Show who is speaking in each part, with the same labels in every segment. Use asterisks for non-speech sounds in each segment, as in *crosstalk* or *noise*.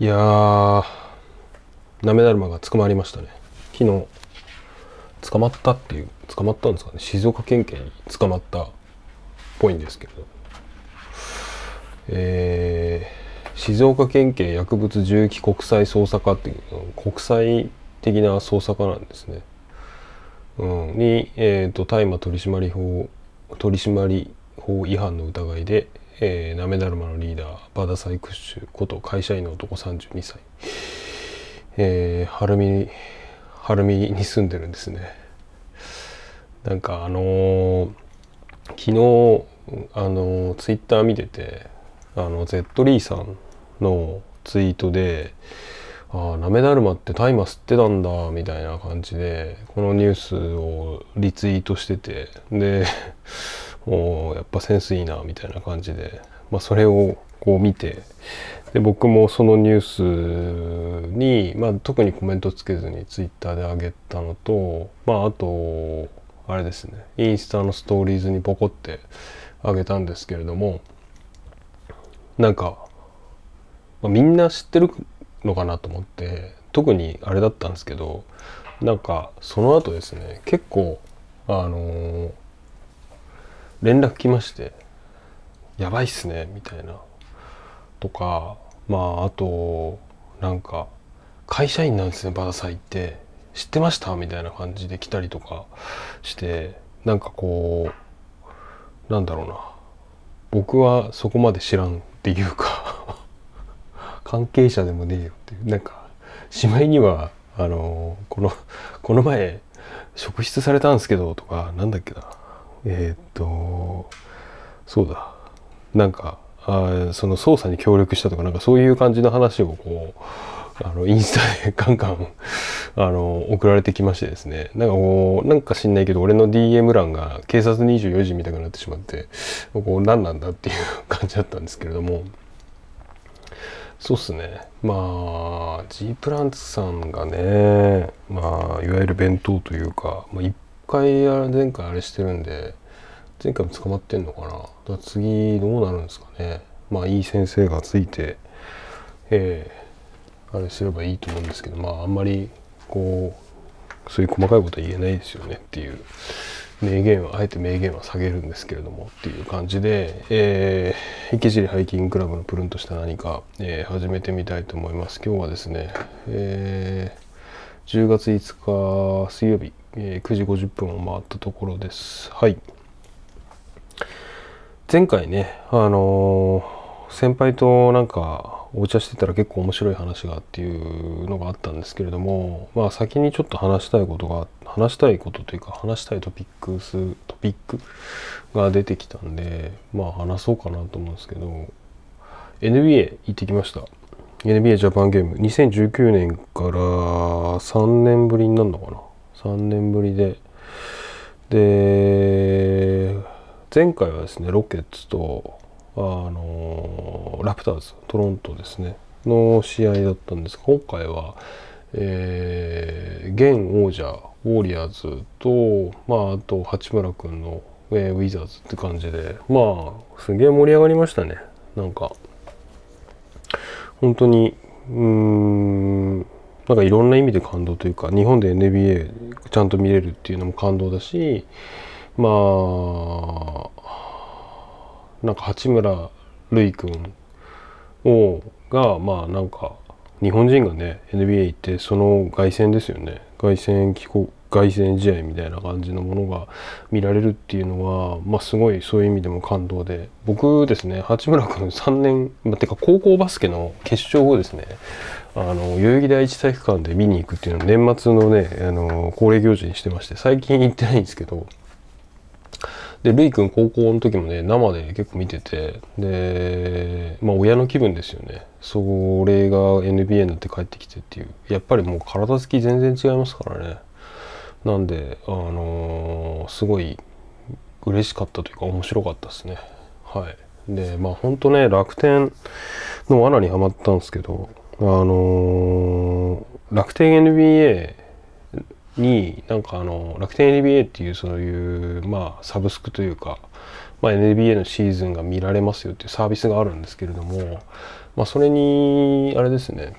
Speaker 1: いやーなめだるまが捕まりましたね。昨日捕まったっていう捕まったんですかね。静岡県警に捕まったっぽいんですけど。えー、静岡県警薬物銃器国際捜査課っていう国際的な捜査課なんですね、うん、に、えーと、大麻取締法取締法違反の疑いで、えー、なめだるまのリーダーバダサイクッシュこと会社員の男32歳、えー、晴海晴海に住んでるんですね。なんかあのー、昨日あの、ツイッター見ててあの Z リーさんのツイートで「ああなめだるまって大麻吸ってたんだ」みたいな感じでこのニュースをリツイートしてて。で *laughs* もうやっぱセンスいいなみたいな感じで、まあ、それをこう見て。で僕もそのニュースに、まあ、特にコメントつけずにツイッターで上げたのと、まあ、あとあれですね。インスタのストーリーズにポコってあげたんですけれどもなんか、まあ、みんな知ってるのかなと思って特にあれだったんですけどなんかその後ですね結構あのー連絡来まして「やばいっすね」みたいな。とかまああとなんか「会社員なんですねバダサイって。知ってました?」みたいな感じで来たりとかしてなんかこうなんだろうな。僕はそこまで知らんっていうか *laughs* 関係者でもねえよっていう。なんかしまいにはあのこのこの前職質されたんですけどとかなんだっけな。えー、っとそうだ。なんかあその捜査に協力したとかなんかそういう感じの話をこうあのインスタで *laughs* ガンガンあの送られてきましてですね。なんかこうなんか知んないけど俺の DM 欄が警察24時みたくなってしまってこう何なんだっていう感じだったんですけれども。そうっすね。まあ G プランツさんがねまあいわゆる弁当というか、まあ、一回前回あれしてるんで前回も捕まってんのかな？だ次どうなるんですかね？まあいい先生がついてえー、あれすればいいと思うんですけどまああんまりこうそういう細かいことは言えないですよねっていう名言はあえて名言は下げるんですけれどもっていう感じで、えー、池尻ハイキングクラブのプルンとした何か、えー、始めてみたいと思います今日はですね、えー、10月5日水曜日えー、9時50分を回ったところです。はい。前回ね、あのー、先輩となんかお茶してたら結構面白い話がっていうのがあったんですけれども、まあ先にちょっと話したいことが、話したいことというか話したいトピックス、トピックが出てきたんで、まあ話そうかなと思うんですけど、NBA 行ってきました。NBA ジャパンゲーム2019年から3年ぶりになるのかな？3年ぶりで。で前回はですねロケッツとあのラプターズトロントですねの試合だったんです。が今回は、えー、現王者ウォリアーズと、まあ、あと八村君の、えー、ウィザーズって感じでまあすげえ盛り上がりましたね。なんか本当にうんなんかいろんな意味で感動というか日本で NBA ちゃんと見れるっていうのも感動だしまあなんか八村塁君をがまあなんか日本人がね NBA 行ってその凱旋ですよね。凱旋帰国凱旋試合みたいな感じのものが見られるっていうのは、まあ、すごいそういう意味でも感動で。僕ですね八村君3年、まあ、てか高校バスケの決勝後ですねあの代々木第一体育館で見に行くっていうのを年末のねあの恒例行事にしてまして最近行ってないんですけどでるいくん高校の時もね生で結構見ててでまあ親の気分ですよね。それが NBA になって帰ってきてっていう。やっぱりもう体つき全然違いますからね。なんであのー、すごい嬉しかったというか面白かったですね。はい。でまあほんとね楽天の罠にはまったんですけどあのー、楽天 NBA になんかあの楽天 NBA っていうそういうまあサブスクというかまあ、NBA のシーズンが見られますよっていうサービスがあるんですけれども、まあ、それにあれですね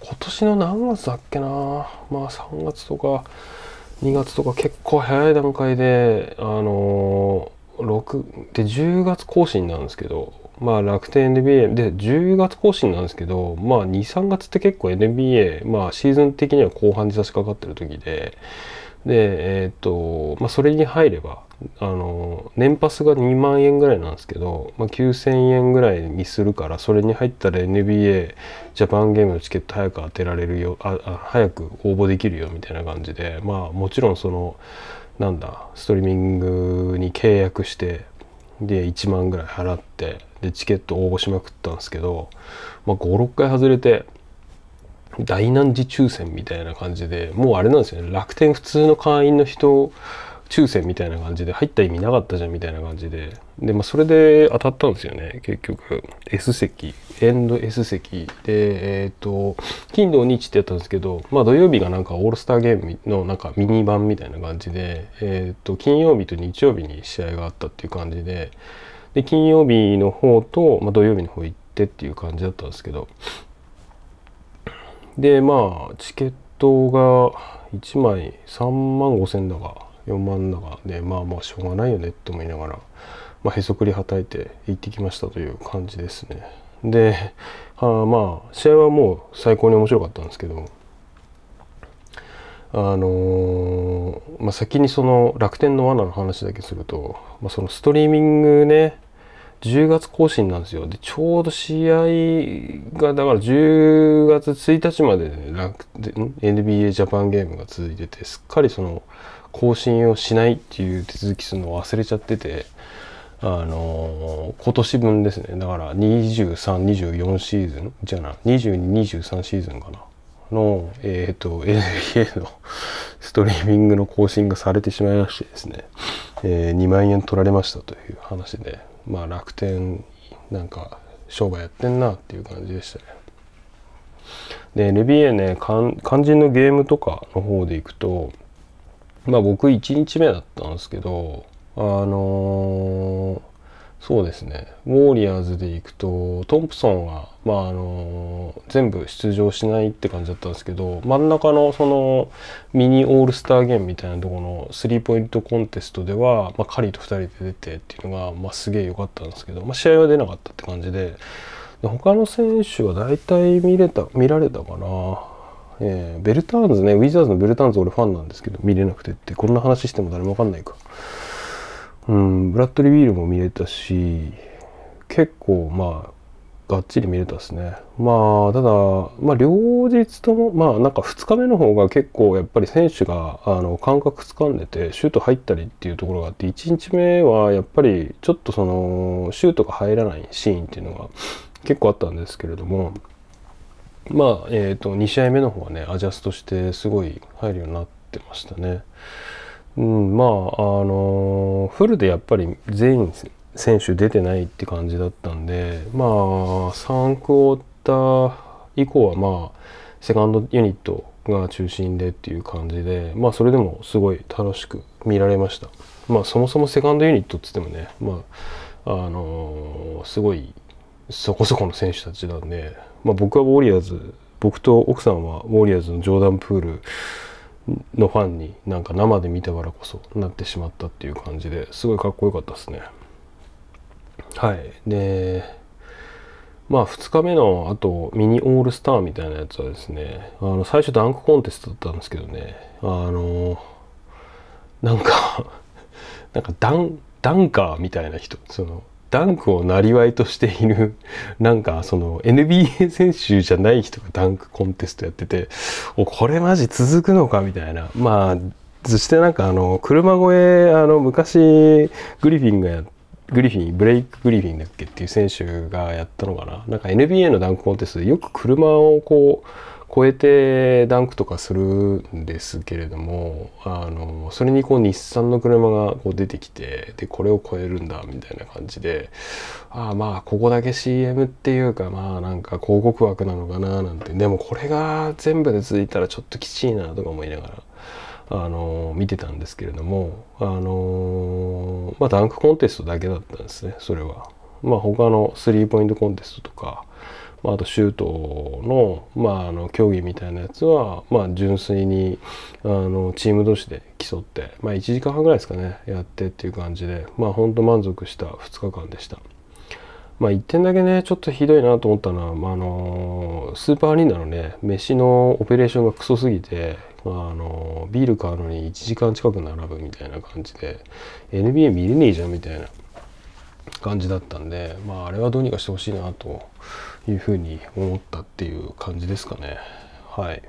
Speaker 1: 今年の何月だっけなまあ3月とか2月とか結構早い段階であの6で10月更新なんですけどまあ楽天 NBA で10月更新なんですけどまあ23月って結構 NBA まあシーズン的には後半に差し掛かってる時ででえっ、とまあそれに入ればあの年パスが2万円ぐらいなんですけど、まあ、9,000円ぐらいにするからそれに入ったら NBA ジャパンゲームのチケット早く当てられるよああ早く応募できるよみたいな感じでまあもちろんそのなんだストリーミングに契約してで1万ぐらい払ってでチケット応募しまくったんですけど、まあ、56回外れて大難事抽選みたいな感じでもうあれなんですよね。楽天普通の会員の人抽選みたいな感じで入った意味なかったじゃんみたいな感じで。で、まあ、それで当たったんですよね結局。S 席エンド S 席。でえっ、ー、と金土日ってやったんですけど、まあ、土曜日がなんかオールスターゲームのなんかミニ版みたいな感じで、えっ、ー、と金曜日と日曜日に試合があったっていう感じでで金曜日の方と、まあ、土曜日の方行ってっていう感じだったんですけど。でまあチケットが1枚3万5千だか4万だかでまあまあしょうがないよねって思いながら、まあ、へそくりはたいて行ってきましたという感じですね。で、あ、まあ試合はもう最高に面白かったんですけどあのー、まあ、先にその楽天の罠の話だけすると、まあ、そのストリーミングね10月更新なんですよ。で、ちょうど試合が、だから10月1日まで、ね、NBA ジャパンゲームが続いてて、すっかりその更新をしないっていう手続きするのを忘れちゃってて、あのー、今年分ですね。だから23、24シーズン？じゃな、22、23シーズンかな。の、えっ、ー、と、NBA のストリーミングの更新がされてしまいましてですね、えー、2万円取られましたという話で、まあ楽天なんか商売やってんなっていう感じでしたね。で NBA ね肝心のゲームとかの方でいくとまあ僕1日目だったんですけどあのーそうですねウォーリアーズでいくとトンプソンは、まああの全部出場しないって感じだったんですけど真ん中のそのミニオールスターゲームみたいなところのスリーポイントコンテストでは、まあ、カリーと2人で出てっていうのが、まあ、すげえ良かったんですけど、まあ、試合は出なかったって感じでで他の選手は大体見れた見られたかな。えー、ベルターンズねウィザーズのベルターンズ俺ファンなんですけど見れなくてってこんな話しても誰も分かんないか。うん、ブラッドリー・ビールも見れたし結構まあがっちり見れたですねまあただ、まあ、両日ともまあなんか2日目の方が結構やっぱり選手があの感覚つかんでてシュート入ったりっていうところがあって1日目はやっぱりちょっとそのシュートが入らないシーンっていうのが結構あったんですけれどもまあえっ、ー、と2試合目の方はねアジャストしてすごい入るようになってましたね。うん、まああのフルでやっぱり全員選手出てないって感じだったんでまあ3クォーター以降はまあセカンドユニットが中心でっていう感じでまあそれでもすごい楽しく見られました。まあそもそもセカンドユニットっつってもねまああの、すごいそこそこの選手たちなんで、まあ、僕はウォリアーズ僕と奥さんはウォリアーズのジョーダン・プールのファンになんか生で見たからこそなってしまったっていう感じですごいかっこよかったですね。はいでまあ2日目のあとミニオールスターみたいなやつはですねあの最初ダンクコンテストだったんですけどねあのなんかなんかダンダンカーみたいな人そのダンクをなりわいとしている、*laughs* なんかその NBA 選手じゃない人がダンクコンテストやってて、お、これマジ続くのかみたいな。まあ、そしてなんかあの、車越え、あの、昔、グリフィンがやグリフィン、ブレイク・グリフィンだっけっていう選手がやったのかな。なんか NBA のダンクコンテストでよく車をこう、超えてダンクとかするんですけれどもあのそれにこう日産の車がこう出てきてでこれを超えるんだみたいな感じでああまあここだけ CM っていうかまあなんか広告枠なのかななんてでもこれが全部で続いたらちょっときちいなとか思いながらあの見てたんですけれどもあのまあダンクコンテストだけだったんですねそれは。まあ他のスリーポイントコンテストとか、まあ、あとシュートの,、まあ、あの競技みたいなやつは、まあ、純粋にあのチーム同士で競って、まあ、1時間半ぐらいですかねやってっていう感じでまあ本当満足した2日間でした。まあ1点だけねちょっとひどいなと思ったのは、まあ、あのスーパーアリーナのね飯のオペレーションがクソすぎてあのビール買うのに1時間近く並ぶみたいな感じで NBA 見れねえじゃんみたいな感じだったんで、まあ、あれはどうにかしてほしいなというふうに思ったっていう感じですかね。はい。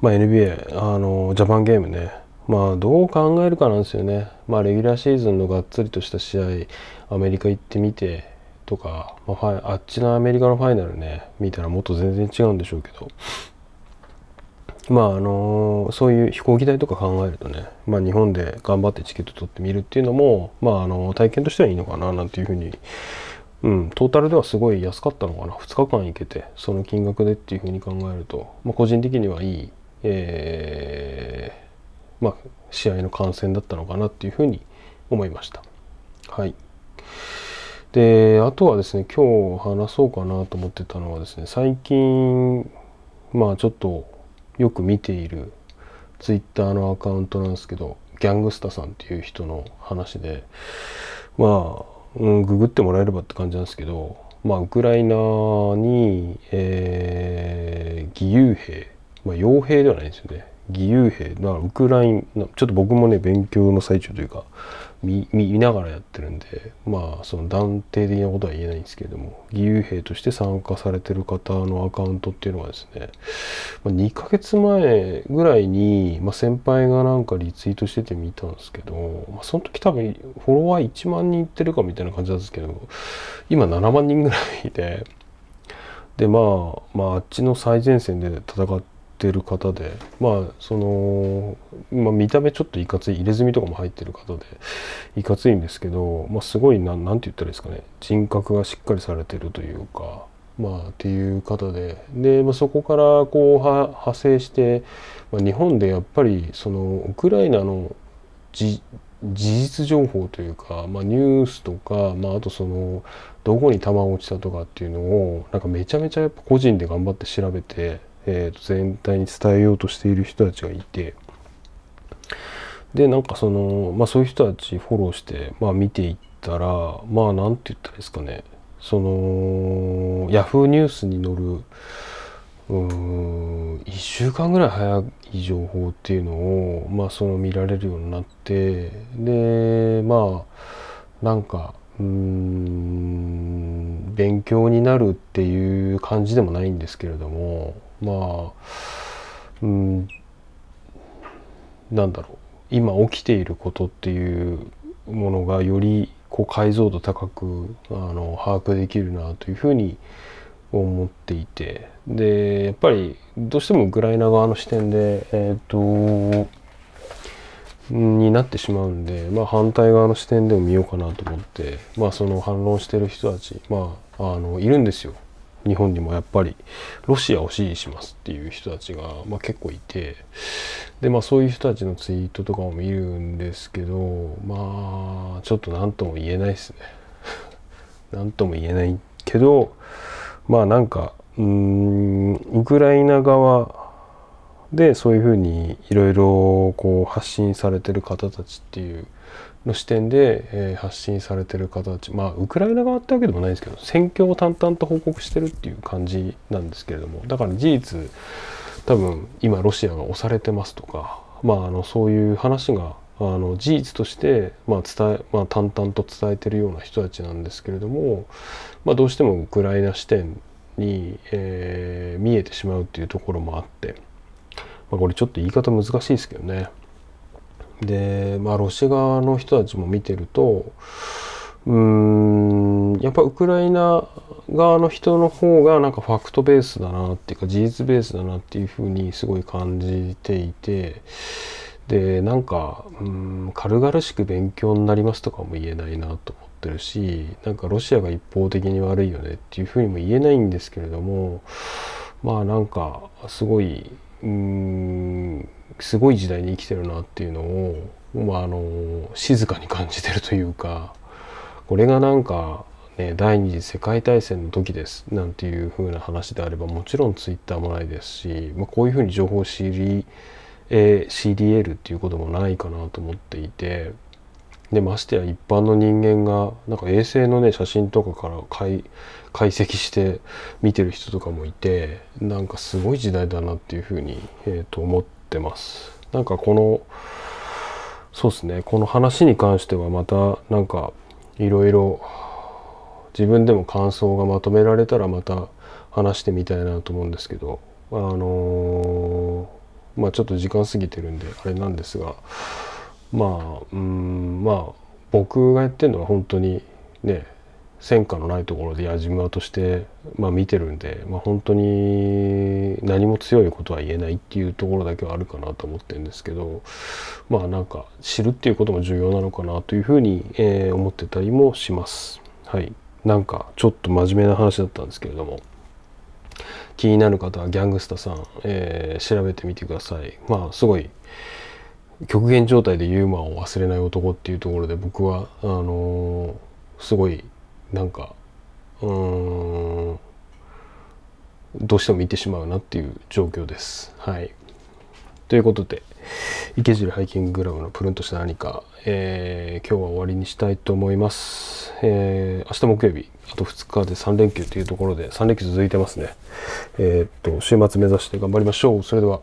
Speaker 1: まあ、NBA、あの、ジャパンゲームね、まあ、どう考えるかなんですよね。まあ、レギュラーシーズンのがっつりとした試合、アメリカ行ってみてとか、まあ、あっちのアメリカのファイナルね、見たらもっと全然違うんでしょうけど、まああのそういう飛行機代とか考えるとね、まあ、日本で頑張ってチケット取ってみるっていうのも、まあ、あの体験としてはいいのかななんていうふうに、うん、トータルではすごい安かったのかな2日間行けてその金額でっていうふうに考えると、まあ、個人的にはいい、えー、まあ、試合の観戦だったのかなっていうふうに思いました。はいであとはですね今日話そうかなと思ってたのはですね最近まあちょっとよく見ているツイッターのアカウントなんですけどギャングスタさんっていう人の話でまあ、うん、ググってもらえればって感じなんですけどまあウクライナに、えー、義勇兵、まあ、傭兵ではないんですよね。義勇兵まあウクライナちょっと僕もね勉強の最中というか見見ながらやってるんでまあその断定的なことは言えないんですけれども義勇兵として参加されてる方のアカウントっていうのはですね、まあ、2ヶ月前ぐらいに、まあ、先輩がなんかリツイートしてて見たんですけど、まあ、その時多分フォロワー1万人いってるかみたいな感じなんですけど今7万人ぐらいででまあまああっちの最前線で戦ってってる方でまあその、まあ、見た目ちょっといかつい入れ墨とかも入ってる方でいかついんですけど、まあ、すごいななんて言ったらいいですかね人格がしっかりされてるというか。まあ、っていう方でで、まあ、そこからこう派生して、まあ、日本でやっぱりそのウクライナの事実情報というか、まあ、ニュースとか、まあ、あとそのどこに弾落ちたとかっていうのをなんかめちゃめちゃやっぱ個人で頑張って調べてえー、と全体に伝えようとしている人たちがいてでなんかその、まあ、そういう人たちフォローして、まあ、見ていったらまあなんて言ったらいいですかね。そのヤフーニュースに載るうん1週間ぐらい早い情報っていうのを、まあ、その見られるようになってでまあなんかうん勉強になるっていう感じでもないんですけれどもまあうんなんだろう今起きていることっていうものがよりこう解像度高くあの把握できるなというふうに思っていてでやっぱりどうしてもウクライナ側の視点でえっ、ー、とになってしまうんで、まあ、反対側の視点でも見ようかなと思って、まあ、その反論してる人たち、まあ、あのいるんですよ。日本にもやっぱりロシアを支持しますっていう人たちが、まあ、結構いてでまあそういう人たちのツイートとかも見るんですけどまあちょっと何とも言えないですね。*laughs* 何とも言えないけどまあなんかうんウクライナ側でそういうふうにいろいろこう発信されてる方たちっていうの視点で、えー、発信されてる形まあウクライナ側ってわけでもないんですけど戦況を淡々と報告してるっていう感じなんですけれどもだから事実多分今ロシアが押されてますとかまああのそういう話があの事実として、まあ伝えまあ、淡々と伝えてるような人たちなんですけれども、まあ、どうしてもウクライナ視点に、えー、見えてしまうっていうところもあって、まあ、これちょっと言い方難しいですけどね。でまあロシア側の人たちも見てるとうんやっぱウクライナ側の人の方がなんかファクトベースだなっていうか事実ベースだなっていうふうにすごい感じていてでなんかうん軽々しく勉強になりますとかも言えないなと思ってるしなんかロシアが一方的に悪いよねっていうふうにも言えないんですけれどもまあなんかすごいうんすごい時代に生きてるなっていうのを、まあ、あの静かに感じてるというかこれがなんか、ね、第二次世界大戦の時ですなんていう風な話であればもちろんツイッターもないですし、まあ、こういう風に情報を知り、えー、知り得るっていうこともないかなと思っていて。でましてや一般の人間がなんか衛星のね写真とかから解解析して見てる人とかもいてなんかすごい時代だなっていうふうに、えー、と思ってます。なんかこのそうですねこの話に関してはまたなんかいろいろ自分でも感想がまとめられたらまた話してみたいなと思うんですけどあのー、まあちょっと時間過ぎてるんであれなんですがまあうんまあ僕がやってるのは本当にね戦果のないところで矢島として、まあ、見てるんで、まあ、本当に何も強いことは言えないっていうところだけはあるかなと思ってるんですけどまあなんか知るっていうことも重要なのかなというふうに、えー、思ってたりもします。はい、なんかちょっと真面目な話だったんですけれども気になる方はギャングスタさん、えー、調べてみてください。まあすごい極限状態でユーモアを忘れない男っていうところで僕はあのー、すごいなんかうんどうしても見てしまうなっていう状況です。はい、ということで池尻ハイキンググラブのプルンとした何か、えー、今日は終わりにしたいと思います。えー、明日木曜日あと2日で3連休というところで3連休続いてますね。えー、っと週末目指して頑張りましょう。それでは